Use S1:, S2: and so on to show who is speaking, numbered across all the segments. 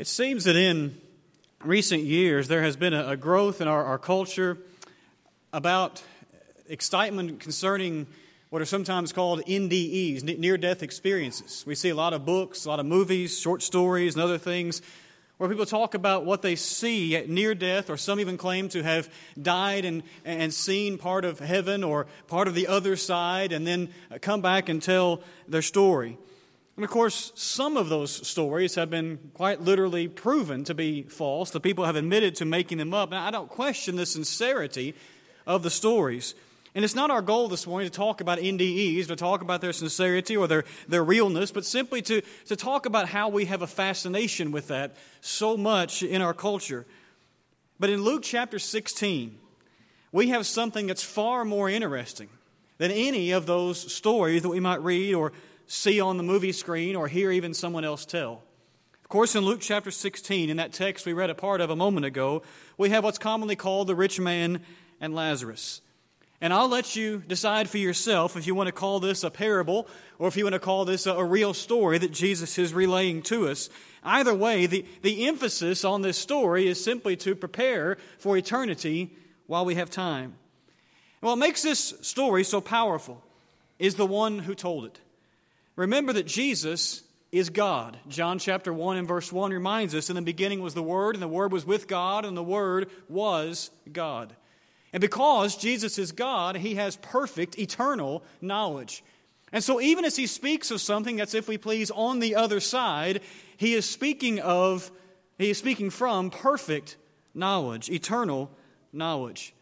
S1: It seems that in recent years there has been a, growth in our, our culture about excitement concerning what are sometimes called NDEs, near death experiences. We see a lot of books, a lot of movies, short stories, and other things where people talk about what they see at near death, or some even claim to have died and, and seen part of heaven or part of the other side, and then come back and tell their story. And of course, some of those stories have been quite literally proven to be false. The people have admitted to making them up. And I don't question the sincerity of the stories. And it's not our goal this morning to talk about NDEs, to talk about their sincerity or their, their realness, but simply to, to talk about how we have a fascination with that so much in our culture. But in Luke chapter 16, we have something that's far more interesting than any of those stories that we might read or see on the movie screen or hear even someone else tell. Of course, in Luke chapter 16, in that text we read a part of a moment ago, we have what's commonly called the rich man and Lazarus. And I'll let you decide for yourself if you want to call this a parable or if you want to call this a, real story that Jesus is relaying to us. Either way, the, the emphasis on this story is simply to prepare for eternity while we have time. And what makes this story so powerful is the one who told it. Remember that Jesus is God. John chapter 1 and verse 1 reminds us in the beginning was the Word, and the Word was with God, and the Word was God. And because Jesus is God, he has perfect, eternal knowledge. And so, even as he speaks of something that's, if we please, on the other side, he is speaking of, he is speaking from perfect knowledge, eternal knowledge.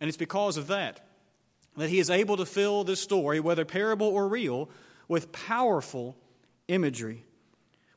S1: And it's because of that that he is able to fill this story, whether parable or real, with powerful imagery.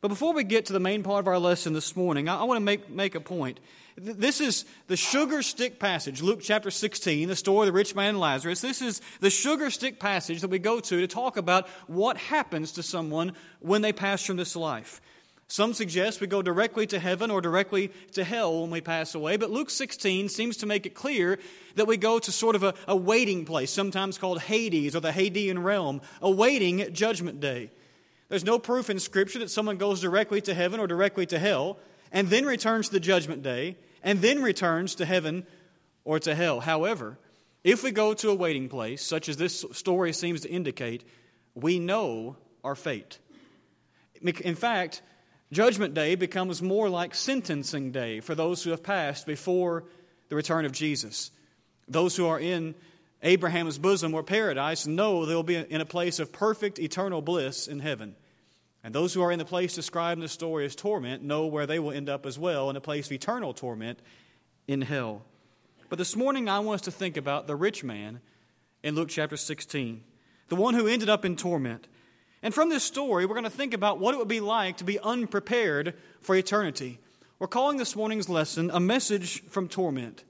S1: But before we get to the main part of our lesson this morning, I, I want to make, make a point. This is the sugar stick passage, Luke chapter 16, the story of the rich man and Lazarus. This is the sugar stick passage that we go to to talk about what happens to someone when they pass from this life. Some suggest we go directly to heaven or directly to hell when we pass away, but Luke 16 seems to make it clear that we go to sort of a, a waiting place, sometimes called Hades or the Hadean realm, awaiting judgment day. There's no proof in Scripture that someone goes directly to heaven or directly to hell and then returns to the judgment day and then returns to heaven or to hell. However, if we go to a waiting place, such as this story seems to indicate, we know our fate. In fact, Judgment Day becomes more like sentencing day for those who have passed before the return of Jesus. Those who are in Abraham's bosom or paradise know they'll be in a place of perfect eternal bliss in heaven. And those who are in the place described in the story as torment know where they will end up as well in a place of eternal torment in hell. But this morning I want us to think about the rich man in Luke chapter 16, the one who ended up in torment. And from this story, we're going to think about what it would be like to be unprepared for eternity. We're calling this morning's lesson a message from torment.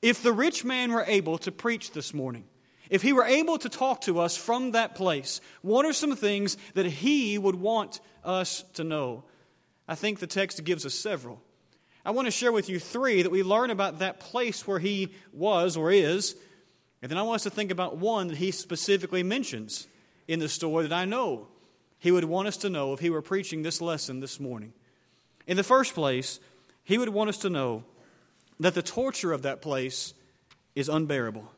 S1: If the rich man were able to preach this morning, if he were able to talk to us from that place, what are some things that he would want us to know? I think the text gives us several. I want to share with you three that we learn about that place where he was or is, and then I want us to think about one that he specifically mentions in the story that I know he would want us to know if he were preaching this lesson this morning. In the first place, he would want us to know that the torture of that place is unbearable.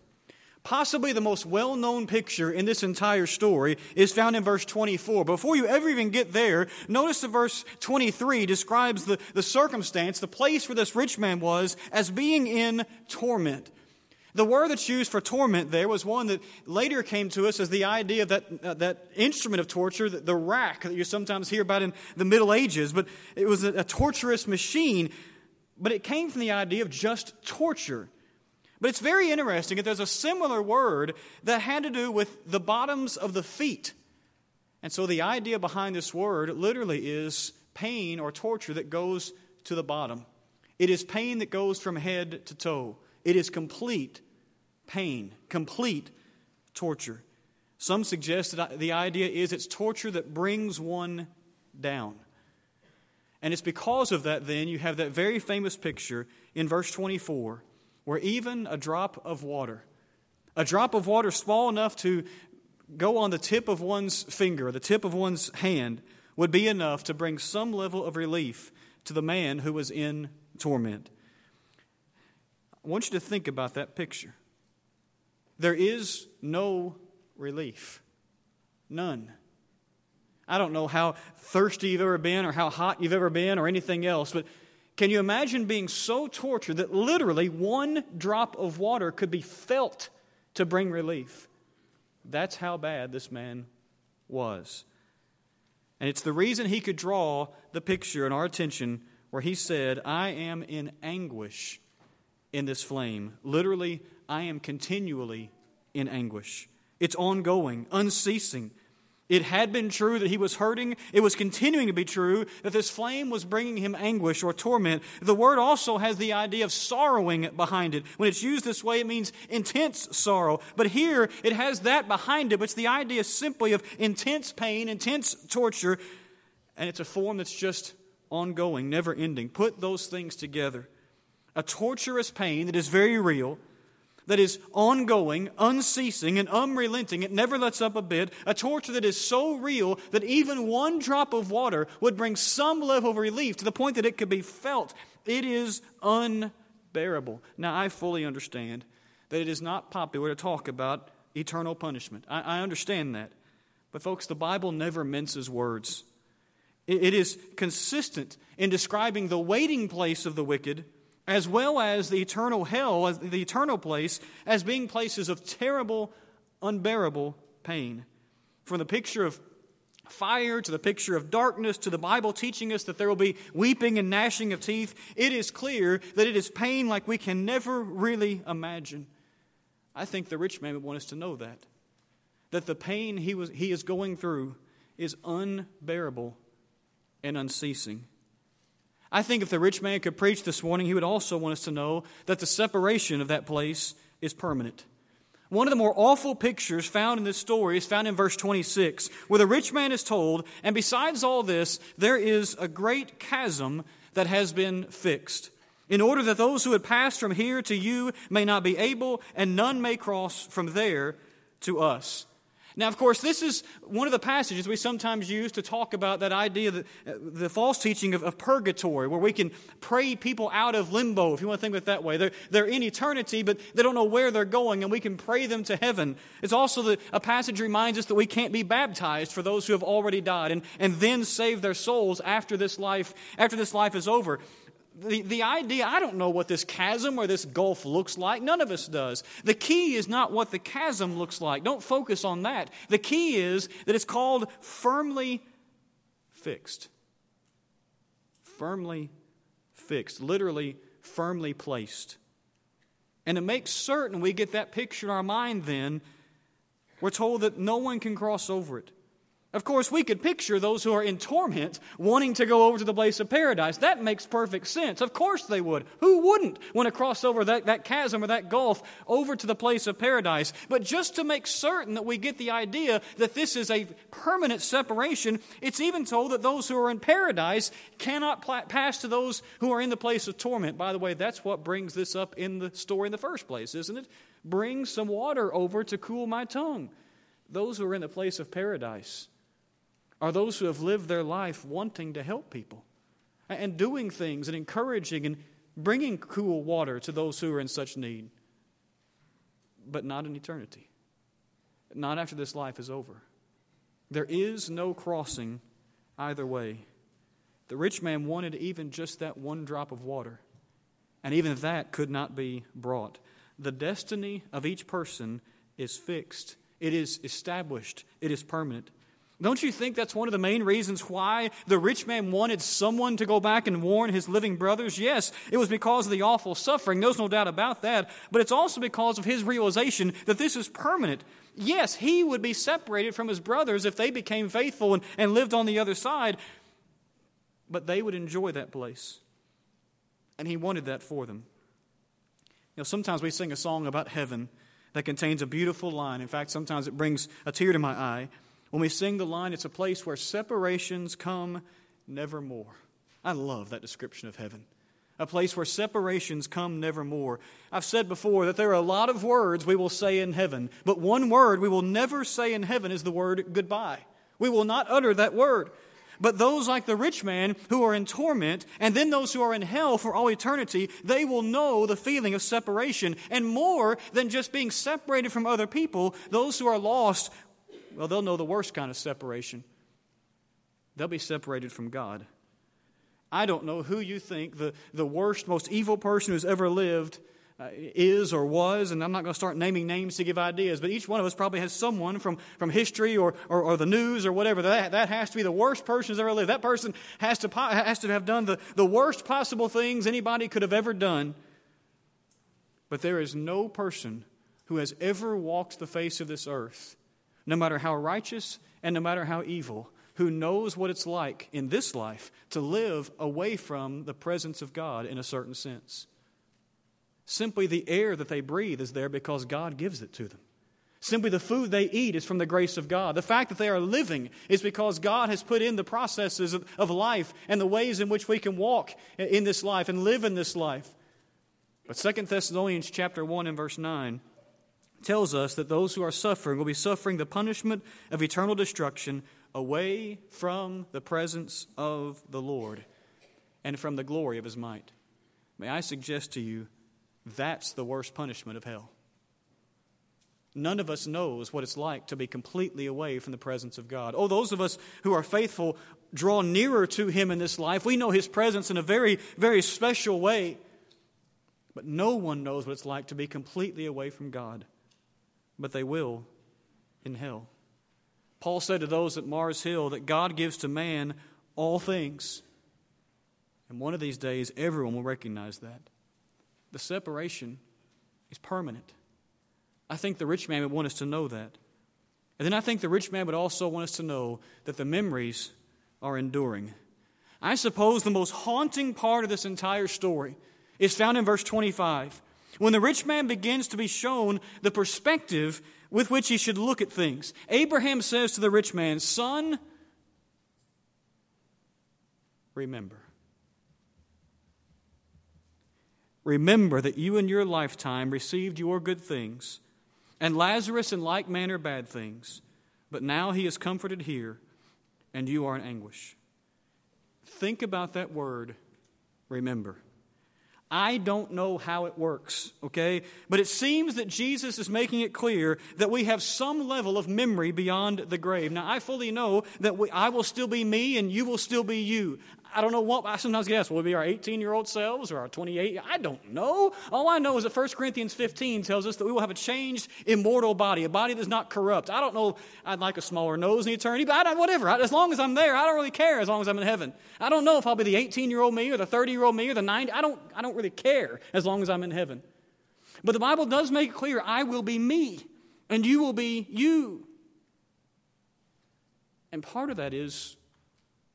S1: Possibly the most well known picture in this entire story is found in verse 24. Before you ever even get there, notice the verse 23 describes the, the circumstance, the place where this rich man was, as being in torment. The word that's used for torment there was one that later came to us as the idea of that, uh, that instrument of torture, the, the rack that you sometimes hear about in the Middle Ages. But it was a, a torturous machine, but it came from the idea of just torture. But it's very interesting that there's a similar word that had to do with the bottoms of the feet. And so the idea behind this word literally is pain or torture that goes to the bottom. It is pain that goes from head to toe. It is complete pain, complete torture. Some suggest that the idea is it's torture that brings one down. And it's because of that, then, you have that very famous picture in verse 24 where even a drop of water, a drop of water small enough to go on the tip of one's finger, the tip of one's hand, would be enough to bring some level of relief to the man who was in torment. I want you to think about that picture. There is no relief. None. I don't know how thirsty you've ever been or how hot you've ever been or anything else, but can you imagine being so tortured that literally one drop of water could be felt to bring relief? That's how bad this man was. And it's the reason he could draw the picture in our attention where he said, I am in anguish in this flame. Literally, I am continually in anguish. It's ongoing, unceasing. It had been true that he was hurting. It was continuing to be true that this flame was bringing him anguish or torment. The word also has the idea of sorrowing behind it. When it's used this way, it means intense sorrow. But here, it has that behind it. But it's the idea simply of intense pain, intense torture, and it's a form that's just ongoing, never ending. Put those things together. A torturous pain that is very real that is ongoing, unceasing, and unrelenting. It never lets up a bit. A torture that is so real that even one drop of water would bring some level of relief to the point that it could be felt. It is unbearable. Now, I fully understand that it is not popular to talk about eternal punishment. I, I understand that. But, folks, the Bible never minces words. it, it is consistent in describing the waiting place of the wicked as well as the eternal hell, the eternal place, as being places of terrible, unbearable pain. From the picture of fire to the picture of darkness to the Bible teaching us that there will be weeping and gnashing of teeth, it is clear that it is pain like we can never really imagine. I think the rich man would want us to know that. That the pain he, was, he is going through is unbearable and unceasing. I think if the rich man could preach this morning, he would also want us to know that the separation of that place is permanent. One of the more awful pictures found in this story is found in verse 26, where the rich man is told, and besides all this, there is a great chasm that has been fixed, in order that those who had passed from here to you may not be able, and none may cross from there to us. Now, of course, this is one of the passages we sometimes use to talk about that idea, that, uh, the false teaching of, of, purgatory, where we can pray people out of limbo, if you want to think of it that way. They're, they're in eternity, but they don't know where they're going, and we can pray them to heaven. It's also the, a passage reminds us that we can't be baptized for those who have already died and, and then save their souls after this life, after this life is over the, the idea, I don't know what this chasm or this gulf looks like. None of us does. The key is not what the chasm looks like. Don't focus on that. The key is that it's called firmly fixed. Firmly fixed. Literally, firmly placed. And to make certain we get that picture in our mind, then, we're told that no one can cross over it. Of course, we could picture those who are in torment wanting to go over to the place of paradise. That makes perfect sense. Of course they would. Who wouldn't want to cross over that, that chasm or that gulf over to the place of paradise? But just to make certain that we get the idea that this is a permanent separation, it's even told that those who are in paradise cannot pl- pass to those who are in the place of torment. By the way, that's what brings this up in the story in the first place, isn't it? Bring some water over to cool my tongue. Those who are in the place of paradise are those who have lived their life wanting to help people and doing things and encouraging and bringing cool water to those who are in such need. But not in eternity, not after this life is over. There is no crossing either way. The rich man wanted even just that one drop of water, and even that could not be brought. The destiny of each person is fixed, it is established, it is permanent. Don't you think that's one of the main reasons why the rich man wanted someone to go back and warn his living brothers? Yes, it was because of the awful suffering. There's no doubt about that. But it's also because of his realization that this is permanent. Yes, he would be separated from his brothers if they became faithful and, and lived on the other side, but they would enjoy that place. And he wanted that for them. You know, sometimes we sing a song about heaven that contains a beautiful line. In fact, sometimes it brings a tear to my eye. When we sing the line, it's a place where separations come nevermore. I love that description of heaven. A place where separations come nevermore. I've said before that there are a lot of words we will say in heaven, but one word we will never say in heaven is the word goodbye. We will not utter that word. But those like the rich man who are in torment, and then those who are in hell for all eternity, they will know the feeling of separation. And more than just being separated from other people, those who are lost, well, they'll know the worst kind of separation. They'll be separated from God. I don't know who you think the, the worst, most evil person who's ever lived uh, is or was, and I'm not going to start naming names to give ideas, but each one of us probably has someone from, from history or, or, or, the news or whatever. That, that has to be the worst person who's ever lived. That person has to, has to have done the, the worst possible things anybody could have ever done. But there is no person who has ever walked the face of this earth, no matter how righteous and no matter how evil, who knows what it's like in this life to live away from the presence of God in a certain sense. Simply the air that they breathe is there because God gives it to them. Simply the food they eat is from the grace of God. The fact that they are living is because God has put in the processes of, of life and the ways in which we can walk in this life and live in this life. But Second Thessalonians chapter 1 and verse 9 tells us that those who are suffering will be suffering the punishment of eternal destruction away from the presence of the Lord and from the glory of his might. May I suggest to you that's the worst punishment of hell. None of us knows what it's like to be completely away from the presence of God. Oh, those of us who are faithful draw nearer to Him in this life. We know His presence in a very, very special way. But no one knows what it's like to be completely away from God. But they will in hell. Paul said to those at Mars Hill that God gives to man all things. And one of these days, everyone will recognize that the separation is permanent. I think the rich man would want us to know that. And then I think the rich man would also want us to know that the memories are enduring. I suppose the most haunting part of this entire story is found in verse 25, when the rich man begins to be shown the perspective with which he should look at things. Abraham says to the rich man, Son, remember. Remember that you in your lifetime received your good things, and Lazarus in like manner bad things, but now he is comforted here, and you are in anguish. Think about that word, remember. I don't know how it works, okay? But it seems that Jesus is making it clear that we have some level of memory beyond the grave. Now, I fully know that we, I will still be me and you will still be you. I don't know what, I sometimes get will it be our 18 year old selves or our 28? I don't know. All I know is that 1 Corinthians 15 tells us that we will have a changed, immortal body, a body that's not corrupt. I don't know, I'd like a smaller nose in eternity, but I whatever. As long as I'm there, I don't really care as long as I'm in heaven. I don't know if I'll be the 18 year old me or the 30 year old me or the 90. I don't, I don't really care as long as I'm in heaven. But the Bible does make it clear I will be me and you will be you. And part of that is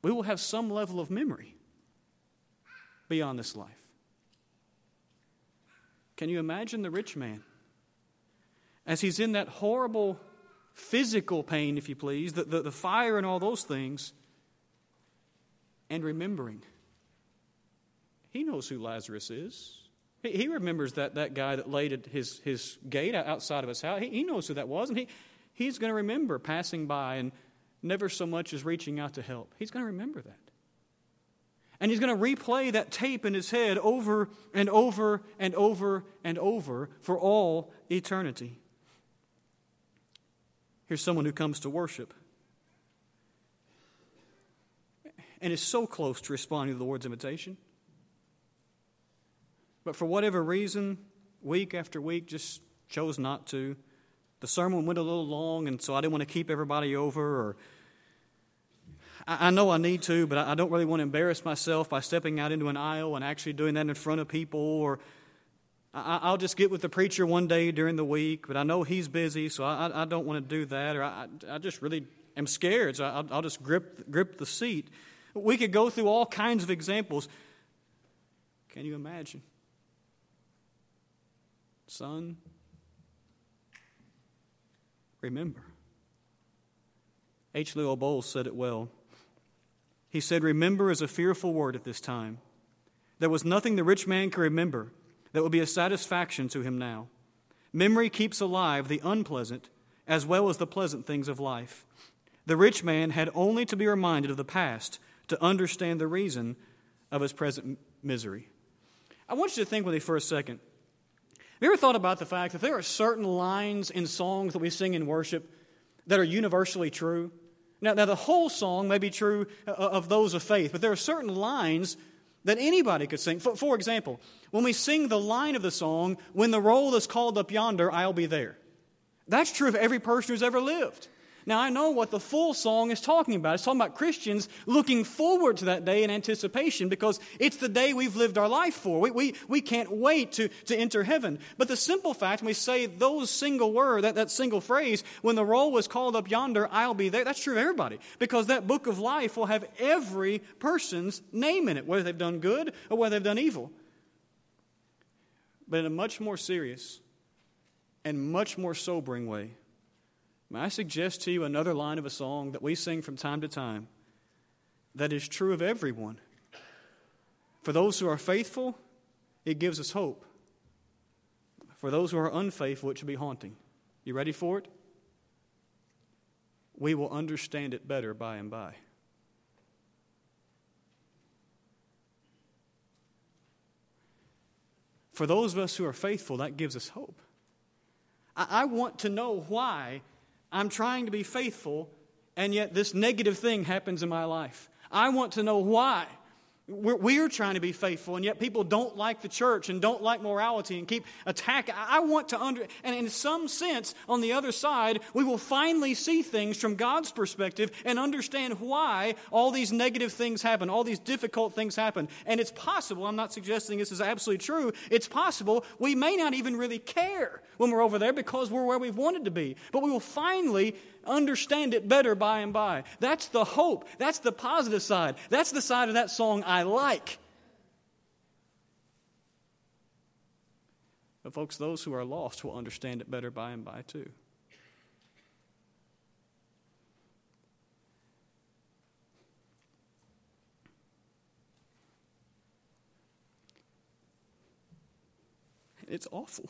S1: we will have some level of memory beyond this life. Can you imagine the rich man? As he's in that horrible physical pain, if you please, the, the, the fire and all those things, and remembering. He knows who Lazarus is. He, he remembers that, that guy that laid at his, his gate outside of his house. He, he knows who that was. And he, he's going to remember passing by and never so much as reaching out to help. He's going to remember that. And he's going to replay that tape in his head over and over and over and over for all eternity. Here's someone who comes to worship and is so close to responding to the Lord's invitation. But for whatever reason, week after week, just chose not to the sermon went a little long, and so I didn't want to keep everybody over. Or I, I know I need to, but I, I don't really want to embarrass myself by stepping out into an aisle and actually doing that in front of people. Or I, I'll just get with the preacher one day during the week, but I know he's busy, so I, I don't want to do that. Or I, I just really am scared, so I'll, I'll just grip grip the seat. We could go through all kinds of examples. Can you imagine? Son, remember. H. Leo Boles said it well. He said, Remember is a fearful word at this time. There was nothing the rich man could remember that would be a satisfaction to him now. Memory keeps alive the unpleasant as well as the pleasant things of life. The rich man had only to be reminded of the past to understand the reason of his present misery. I want you to think with me for a second. Have you ever thought about the fact that there are certain lines in songs that we sing in worship that are universally true? Now, now the whole song may be true uh, of those of faith, but there are certain lines that anybody could sing. For, for example, when we sing the line of the song, When the roll is called up yonder, I'll be there. That's true of every person who's ever lived. Now, I know what the full song is talking about. It's talking about Christians looking forward to that day in anticipation because it's the day we've lived our life for. We, we, we can't wait to, to enter heaven. But the simple fact, when we say those single word, that, that single phrase, when the roll was called up yonder, I'll be there, that's true of everybody because that book of life will have every person's name in it, whether they've done good or whether they've done evil. But in a much more serious and much more sobering way, May I suggest to you another line of a song that we sing from time to time that is true of everyone? For those who are faithful, it gives us hope. For those who are unfaithful, it should be haunting. You ready for it? We will understand it better by and by. For those of us who are faithful, that gives us hope. I, I want to know why I'm trying to be faithful, and yet this negative thing happens in my life. I want to know why. We're, we're, trying to be faithful, and yet people don't like the church and don't like morality and keep attacking. I want to under, and in some sense, on the other side, we will finally see things from God's perspective and understand why all these negative things happen, all these difficult things happen. And it's possible, I'm not suggesting this is absolutely true, it's possible we may not even really care when we're over there because we're where we've wanted to be. But we will finally understand it better by and by. That's the hope. That's the positive side. That's the side of that song I like. But, folks, those who are lost will understand it better by and by, too. It's awful.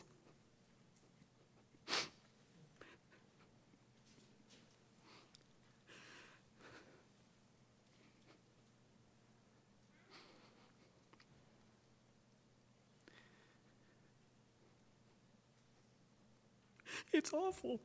S1: It's awful.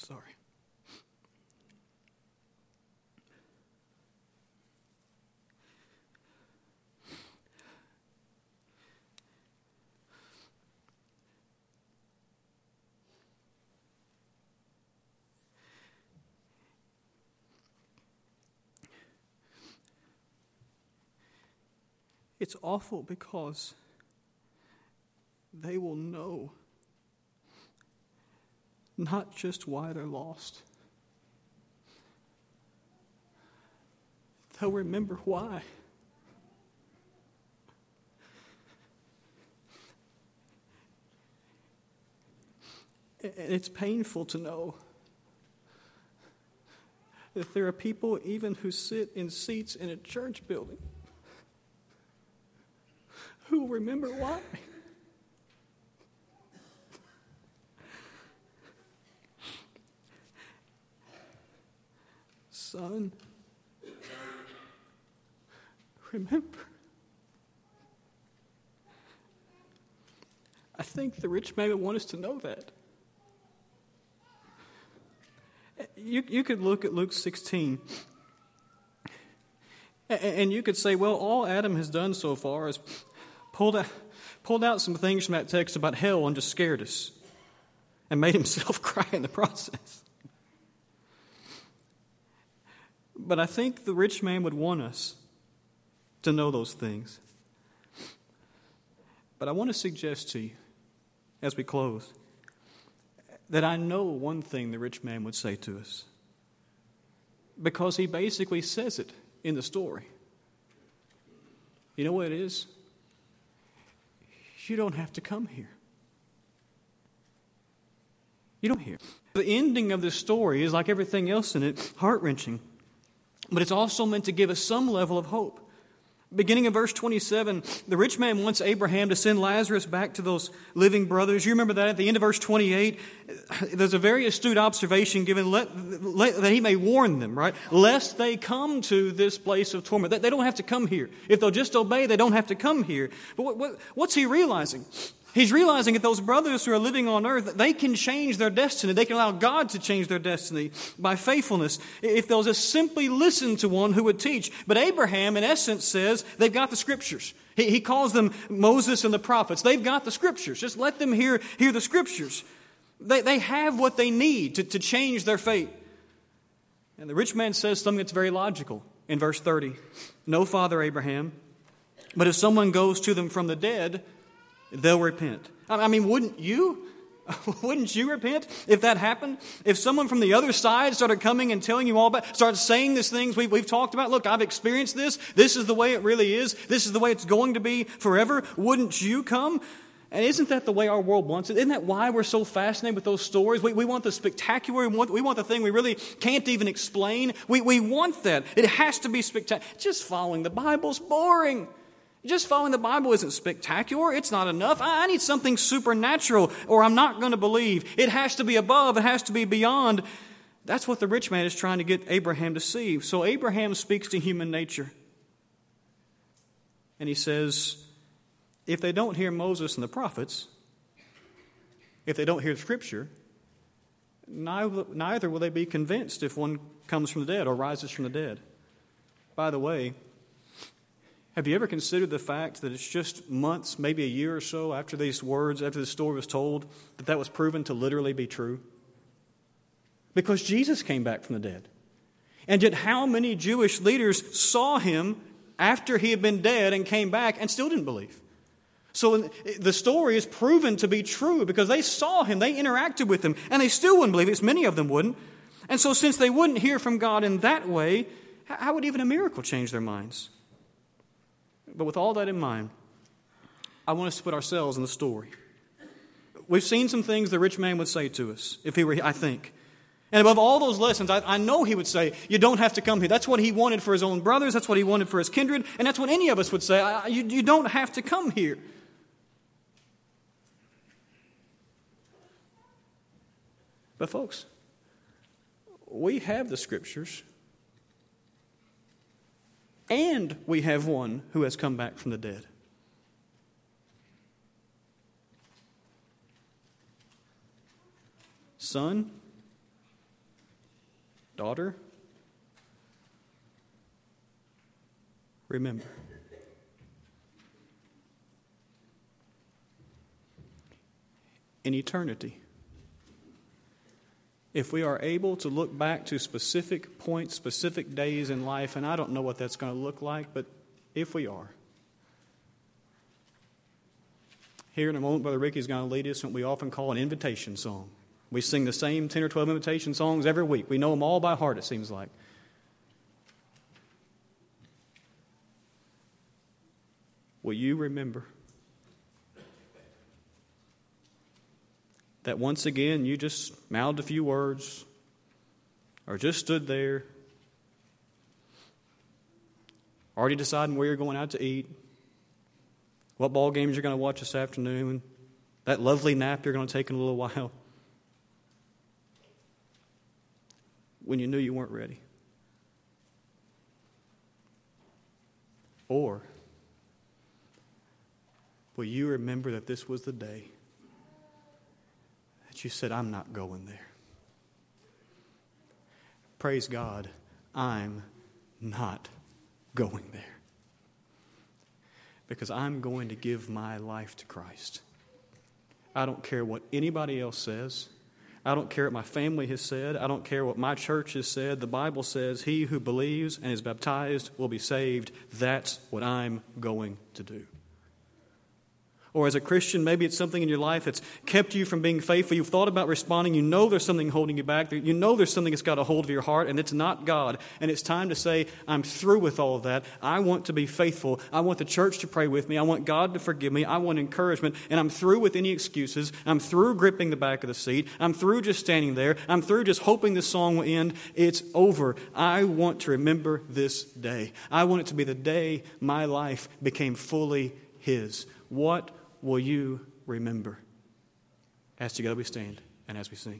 S1: Sorry. It's awful because they will know not just why they're lost. They'll remember why. And it's painful to know that there are people even who sit in seats in a church building who remember why. Son, remember. I think the rich man would want us to know that. You, you could look at Luke 16 and you could say, well, all Adam has done so far is pulled out, pulled out some things from that text about hell and just scared us and made himself cry in the process. But I think the rich man would want us to know those things. But I want to suggest to you, as we close, that I know one thing the rich man would say to us. Because he basically says it in the story. You know what it is? You don't have to come here. You don't hear. The ending of this story is like everything else in it, heart wrenching. But it's also meant to give us some level of hope. Beginning in verse 27, the rich man wants Abraham to send Lazarus back to those living brothers. You remember that at the end of verse 28, uh, there's a very astute observation given let, let, that he may warn them, right? Lest they come to this place of torment. They, they don't have to come here. If they'll just obey, they don't have to come here. But what, what, what's he realizing? He's realizing that those brothers who are living on earth, they can change their destiny. They can allow God to change their destiny by faithfulness if they'll just simply listen to one who would teach. But Abraham, in essence, says they've got the scriptures. He, he calls them Moses and the prophets. They've got the scriptures. Just let them hear, hear the scriptures. They, they have what they need to, to change their fate. And the rich man says something that's very logical in verse 30 No, Father Abraham, but if someone goes to them from the dead, they'll repent. I mean, wouldn't you? Wouldn't you repent if that happened? If someone from the other side started coming and telling you all about, started saying these things we've, we've talked about, look, I've experienced this, this is the way it really is, this is the way it's going to be forever, wouldn't you come? And isn't that the way our world wants it? Isn't that why we're so fascinated with those stories? We, we want the spectacular, we want, we want the thing we really can't even explain. We, we want that. It has to be spectacular. Just following the Bible's boring. Just following the Bible isn't spectacular. It's not enough. I need something supernatural or I'm not going to believe. It has to be above, it has to be beyond. That's what the rich man is trying to get Abraham to see. So Abraham speaks to human nature. And he says, if they don't hear Moses and the prophets, if they don't hear Scripture, neither will they be convinced if one comes from the dead or rises from the dead. By the way, have you ever considered the fact that it's just months, maybe a year or so after these words, after the story was told, that that was proven to literally be true? Because Jesus came back from the dead. And yet, how many Jewish leaders saw him after he had been dead and came back and still didn't believe? So the story is proven to be true because they saw him, they interacted with him, and they still wouldn't believe it. Many of them wouldn't. And so, since they wouldn't hear from God in that way, how would even a miracle change their minds? But with all that in mind, I want us to put ourselves in the story. We've seen some things the rich man would say to us if he were, I think. And above all those lessons, I, I, know he would say, You don't have to come here. That's what he wanted for his own brothers. That's what he wanted for his kindred. And that's what any of us would say. I, you, you don't have to come here. But, folks, we have the scriptures. And we have one who has come back from the dead. Son, daughter, remember. In eternity, if we are able to look back to specific points, specific days in life, and I don't know what that's going to look like, but if we are, here in a moment, Brother Ricky is going to lead us what we often call an invitation song. We sing the same 10 or 12 invitation songs every week. We know them all by heart, it seems like. Will you remember? That once again you just mouthed a few words or just stood there, already deciding where you're going out to eat, what ball games you're going to watch this afternoon, that lovely nap you're going to take in a little while, when you knew you weren't ready. Or will you remember that this was the day? You said, I'm not going there. Praise God, I'm not going there. Because I'm going to give my life to Christ. I don't care what anybody else says. I don't care what my family has said. I don't care what my church has said. The Bible says, He who believes and is baptized will be saved. That's what I'm going to do. Or as a Christian, maybe it's something in your life that's kept you from being faithful. You've thought about responding. You know there's something holding you back. You know there's something that's got a hold of your heart, and it's not God. And it's time to say, I'm through with all of that. I want to be faithful. I want the church to pray with me. I want God to forgive me. I want encouragement. And I'm through with any excuses. I'm through gripping the back of the seat. I'm through just standing there. I'm through just hoping this song will end. It's over. I want to remember this day. I want it to be the day my life became fully His. What will you remember? As together we stand and as we sing.